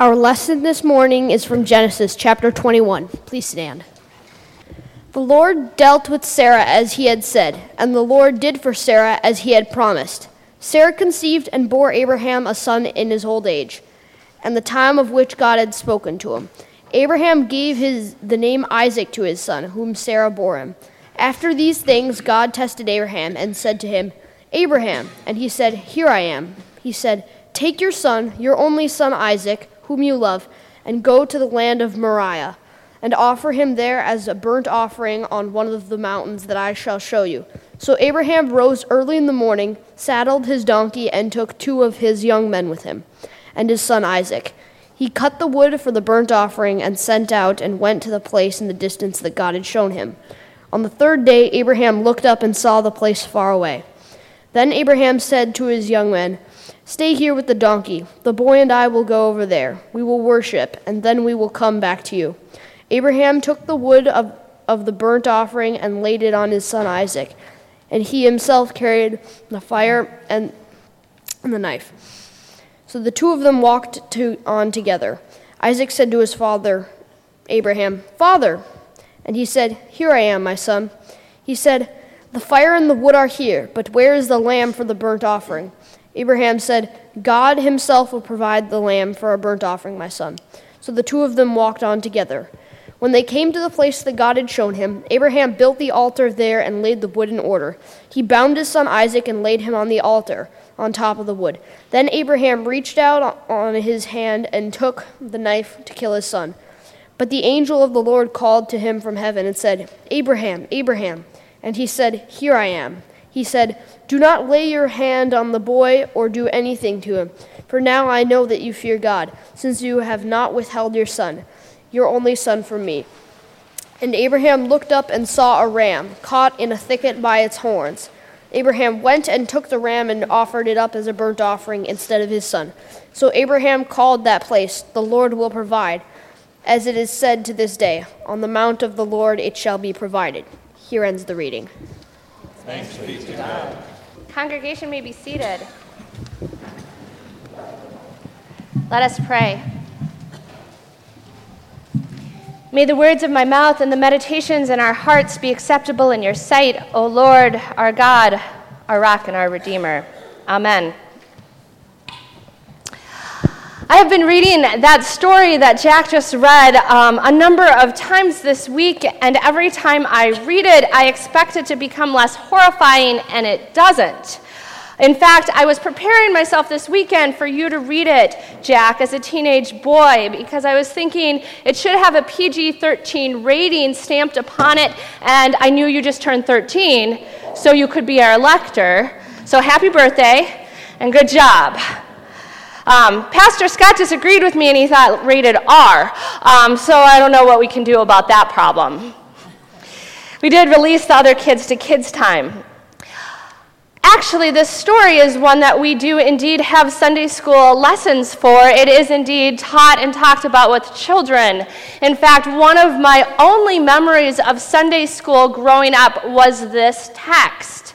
Our lesson this morning is from Genesis chapter 21. Please stand. The Lord dealt with Sarah as he had said, and the Lord did for Sarah as he had promised. Sarah conceived and bore Abraham a son in his old age, and the time of which God had spoken to him. Abraham gave his, the name Isaac to his son, whom Sarah bore him. After these things, God tested Abraham and said to him, Abraham. And he said, Here I am. He said, Take your son, your only son Isaac, whom you love, and go to the land of Moriah, and offer him there as a burnt offering on one of the mountains that I shall show you. So Abraham rose early in the morning, saddled his donkey, and took two of his young men with him, and his son Isaac. He cut the wood for the burnt offering and sent out and went to the place in the distance that God had shown him. On the third day, Abraham looked up and saw the place far away. Then Abraham said to his young men, Stay here with the donkey. The boy and I will go over there. We will worship, and then we will come back to you. Abraham took the wood of, of the burnt offering and laid it on his son Isaac, and he himself carried the fire and, and the knife. So the two of them walked to, on together. Isaac said to his father, Abraham, Father! And he said, Here I am, my son. He said, The fire and the wood are here, but where is the lamb for the burnt offering? Abraham said, God himself will provide the lamb for a burnt offering, my son. So the two of them walked on together. When they came to the place that God had shown him, Abraham built the altar there and laid the wood in order. He bound his son Isaac and laid him on the altar on top of the wood. Then Abraham reached out on his hand and took the knife to kill his son. But the angel of the Lord called to him from heaven and said, Abraham, Abraham. And he said, Here I am. He said, Do not lay your hand on the boy or do anything to him, for now I know that you fear God, since you have not withheld your son, your only son, from me. And Abraham looked up and saw a ram caught in a thicket by its horns. Abraham went and took the ram and offered it up as a burnt offering instead of his son. So Abraham called that place, The Lord will provide. As it is said to this day, On the mount of the Lord it shall be provided. Here ends the reading. Thanks be to God. Congregation may be seated. Let us pray. May the words of my mouth and the meditations in our hearts be acceptable in your sight, O Lord, our God, our rock and our Redeemer. Amen. I have been reading that story that Jack just read um, a number of times this week, and every time I read it, I expect it to become less horrifying, and it doesn't. In fact, I was preparing myself this weekend for you to read it, Jack, as a teenage boy, because I was thinking it should have a PG 13 rating stamped upon it, and I knew you just turned 13, so you could be our lector. So happy birthday, and good job. Um, Pastor Scott disagreed with me and he thought rated R, um, so I don't know what we can do about that problem. We did release the other kids to kids' time. Actually, this story is one that we do indeed have Sunday school lessons for. It is indeed taught and talked about with children. In fact, one of my only memories of Sunday school growing up was this text.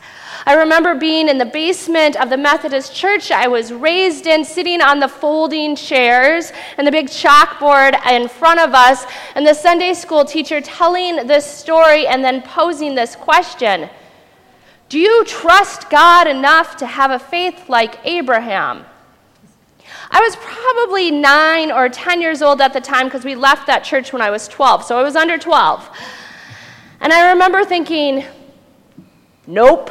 I remember being in the basement of the Methodist church I was raised in, sitting on the folding chairs and the big chalkboard in front of us, and the Sunday school teacher telling this story and then posing this question. Do you trust God enough to have a faith like Abraham? I was probably nine or 10 years old at the time because we left that church when I was 12, so I was under 12. And I remember thinking, nope.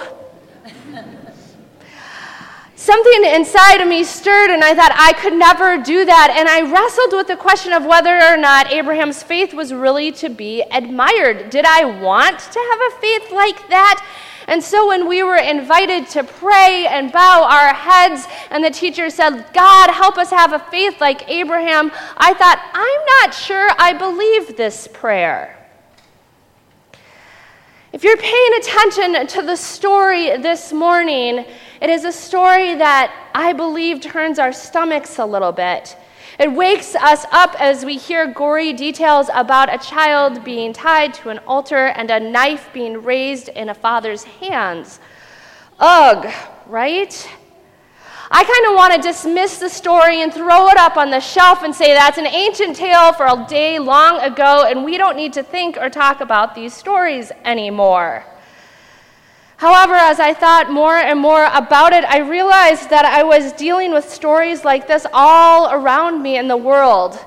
Something inside of me stirred, and I thought I could never do that. And I wrestled with the question of whether or not Abraham's faith was really to be admired. Did I want to have a faith like that? And so when we were invited to pray and bow our heads, and the teacher said, God, help us have a faith like Abraham, I thought, I'm not sure I believe this prayer. If you're paying attention to the story this morning, it is a story that I believe turns our stomachs a little bit. It wakes us up as we hear gory details about a child being tied to an altar and a knife being raised in a father's hands. Ugh, right? I kind of want to dismiss the story and throw it up on the shelf and say that's an ancient tale for a day long ago, and we don't need to think or talk about these stories anymore. However, as I thought more and more about it, I realized that I was dealing with stories like this all around me in the world.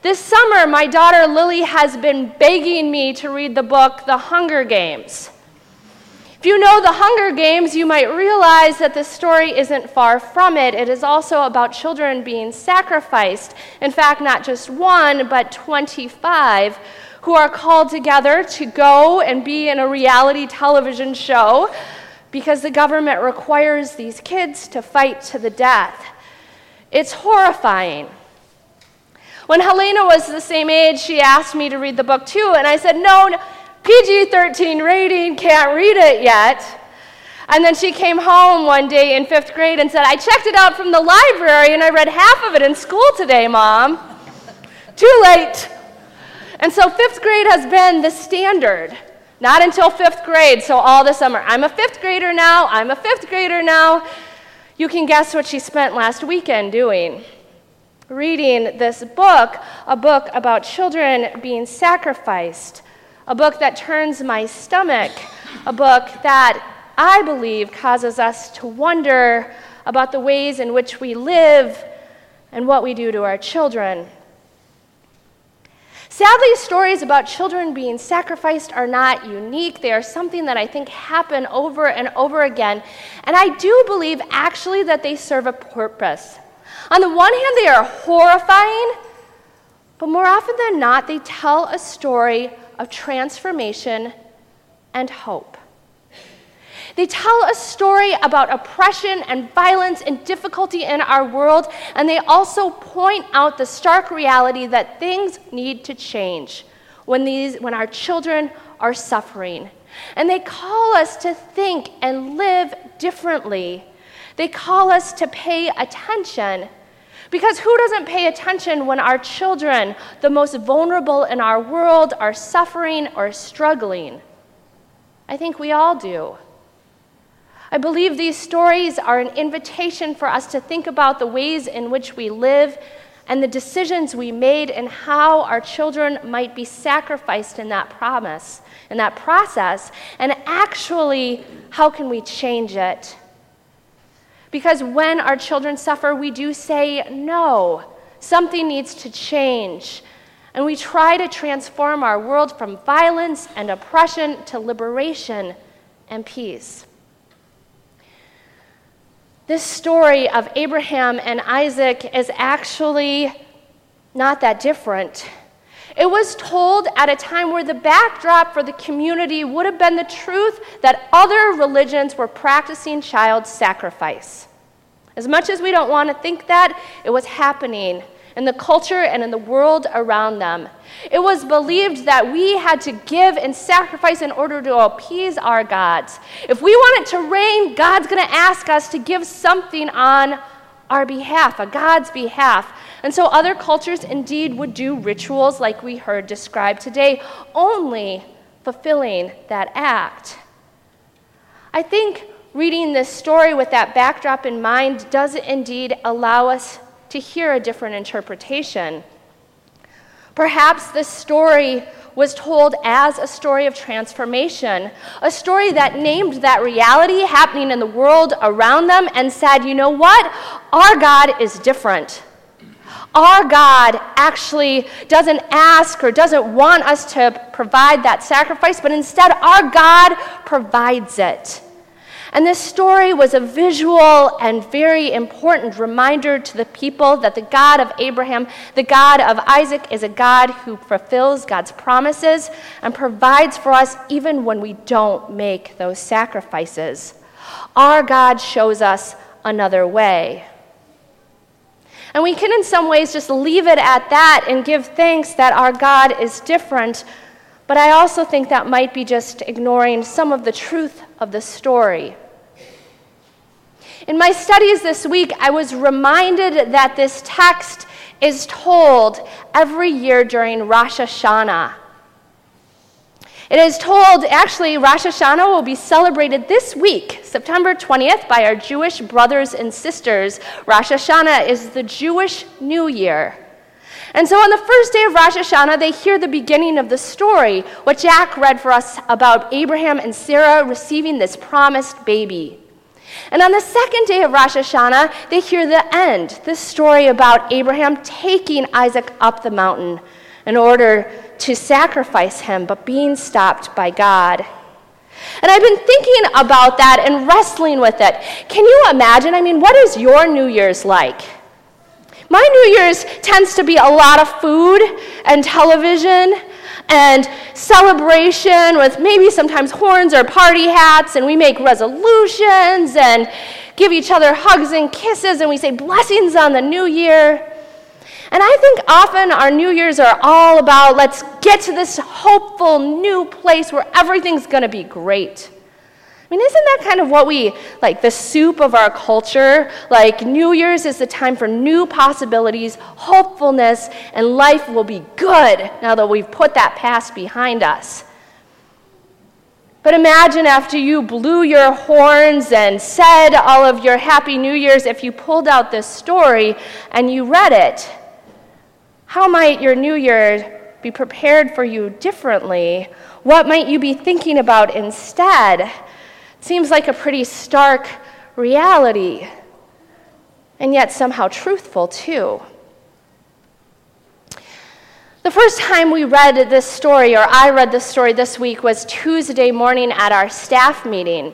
This summer, my daughter Lily has been begging me to read the book The Hunger Games. If you know the Hunger Games, you might realize that the story isn't far from it. It is also about children being sacrificed. In fact, not just one, but 25 who are called together to go and be in a reality television show because the government requires these kids to fight to the death. It's horrifying. When Helena was the same age, she asked me to read the book too, and I said, No, no PG 13 rating, can't read it yet. And then she came home one day in fifth grade and said, I checked it out from the library and I read half of it in school today, Mom. Too late. And so fifth grade has been the standard. Not until fifth grade, so all the summer. I'm a fifth grader now, I'm a fifth grader now. You can guess what she spent last weekend doing. Reading this book, a book about children being sacrificed a book that turns my stomach, a book that I believe causes us to wonder about the ways in which we live and what we do to our children. Sadly, stories about children being sacrificed are not unique. They are something that I think happen over and over again. And I do believe actually that they serve a purpose. On the one hand, they are horrifying, but more often than not, they tell a story of transformation and hope. They tell a story about oppression and violence and difficulty in our world, and they also point out the stark reality that things need to change when, these, when our children are suffering. And they call us to think and live differently. They call us to pay attention because who doesn't pay attention when our children, the most vulnerable in our world, are suffering or struggling? I think we all do. I believe these stories are an invitation for us to think about the ways in which we live and the decisions we made and how our children might be sacrificed in that promise, in that process, and actually, how can we change it? Because when our children suffer, we do say, no, something needs to change. And we try to transform our world from violence and oppression to liberation and peace. This story of Abraham and Isaac is actually not that different. It was told at a time where the backdrop for the community would have been the truth that other religions were practicing child sacrifice. As much as we don't want to think that, it was happening in the culture and in the world around them. It was believed that we had to give and sacrifice in order to appease our gods. If we want it to rain, God's going to ask us to give something on our behalf, a God's behalf. And so other cultures indeed would do rituals like we heard described today, only fulfilling that act. I think reading this story with that backdrop in mind does indeed allow us to hear a different interpretation. Perhaps this story was told as a story of transformation, a story that named that reality happening in the world around them and said, you know what? Our God is different. Our God actually doesn't ask or doesn't want us to provide that sacrifice, but instead, our God provides it. And this story was a visual and very important reminder to the people that the God of Abraham, the God of Isaac, is a God who fulfills God's promises and provides for us even when we don't make those sacrifices. Our God shows us another way. And we can, in some ways, just leave it at that and give thanks that our God is different. But I also think that might be just ignoring some of the truth of the story. In my studies this week, I was reminded that this text is told every year during Rosh Hashanah. It is told, actually, Rosh Hashanah will be celebrated this week, September 20th, by our Jewish brothers and sisters. Rosh Hashanah is the Jewish New Year. And so on the first day of Rosh Hashanah, they hear the beginning of the story, what Jack read for us about Abraham and Sarah receiving this promised baby. And on the second day of Rosh Hashanah, they hear the end, this story about Abraham taking Isaac up the mountain in order to sacrifice him, but being stopped by God. And I've been thinking about that and wrestling with it. Can you imagine? I mean, what is your New Year's like? My New Year's tends to be a lot of food and television and celebration with maybe sometimes horns or party hats, and we make resolutions and give each other hugs and kisses, and we say blessings on the new year. And I think often our New Year's are all about let's get to this hopeful new place where everything's going to be great. I mean, isn't that kind of what we, like the soup of our culture? Like, New Year's is the time for new possibilities, hopefulness, and life will be good now that we've put that past behind us. But imagine after you blew your horns and said all of your Happy New Year's, if you pulled out this story and you read it, how might your New Year be prepared for you differently? What might you be thinking about instead? Seems like a pretty stark reality, and yet somehow truthful too. The first time we read this story, or I read this story this week, was Tuesday morning at our staff meeting.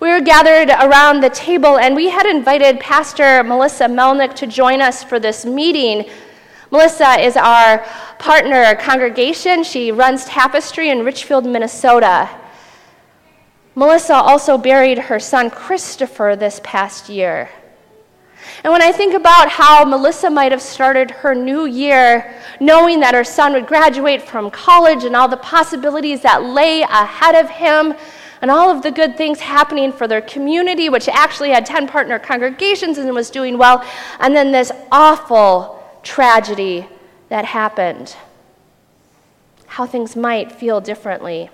We were gathered around the table, and we had invited Pastor Melissa Melnick to join us for this meeting. Melissa is our partner congregation. She runs Tapestry in Richfield, Minnesota. Melissa also buried her son Christopher this past year. And when I think about how Melissa might have started her new year, knowing that her son would graduate from college and all the possibilities that lay ahead of him, and all of the good things happening for their community, which actually had 10 partner congregations and was doing well, and then this awful tragedy that happened, how things might feel differently.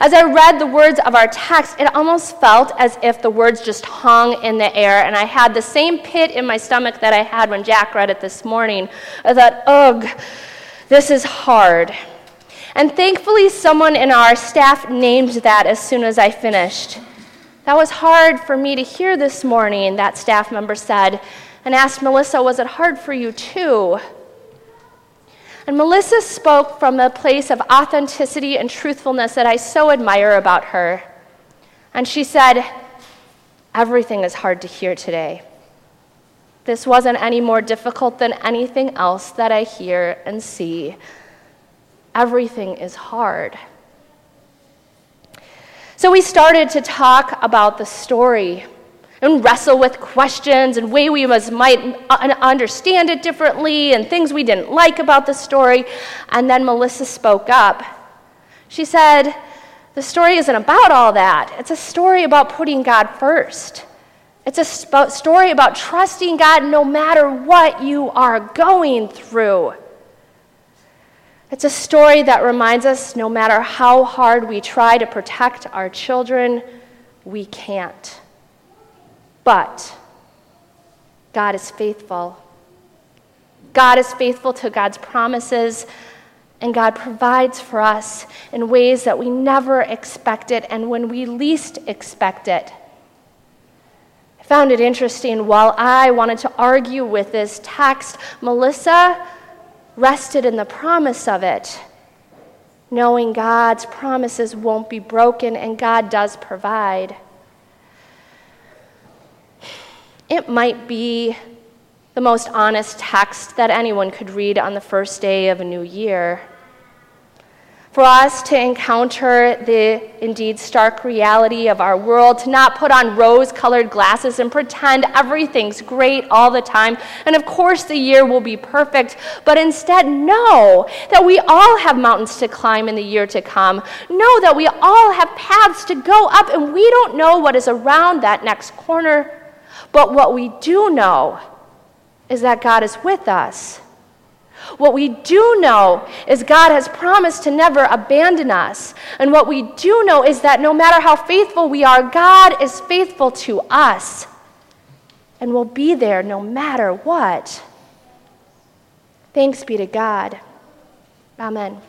As I read the words of our text, it almost felt as if the words just hung in the air, and I had the same pit in my stomach that I had when Jack read it this morning. I thought, ugh, this is hard. And thankfully, someone in our staff named that as soon as I finished. That was hard for me to hear this morning, that staff member said, and asked Melissa, Was it hard for you too? And Melissa spoke from a place of authenticity and truthfulness that I so admire about her. And she said, Everything is hard to hear today. This wasn't any more difficult than anything else that I hear and see. Everything is hard. So we started to talk about the story and wrestle with questions and way we might understand it differently and things we didn't like about the story. And then Melissa spoke up. She said, The story isn't about all that. It's a story about putting God first. It's a sp- story about trusting God no matter what you are going through. It's a story that reminds us no matter how hard we try to protect our children, we can't. But God is faithful. God is faithful to God's promises, and God provides for us in ways that we never expected and when we least expect it. I found it interesting while I wanted to argue with this text, Melissa rested in the promise of it, knowing God's promises won't be broken and God does provide. It might be the most honest text that anyone could read on the first day of a new year. For us to encounter the indeed stark reality of our world, to not put on rose colored glasses and pretend everything's great all the time, and of course the year will be perfect, but instead know that we all have mountains to climb in the year to come. Know that we all have paths to go up, and we don't know what is around that next corner but what we do know is that God is with us. What we do know is God has promised to never abandon us. And what we do know is that no matter how faithful we are, God is faithful to us and will be there no matter what. Thanks be to God. Amen.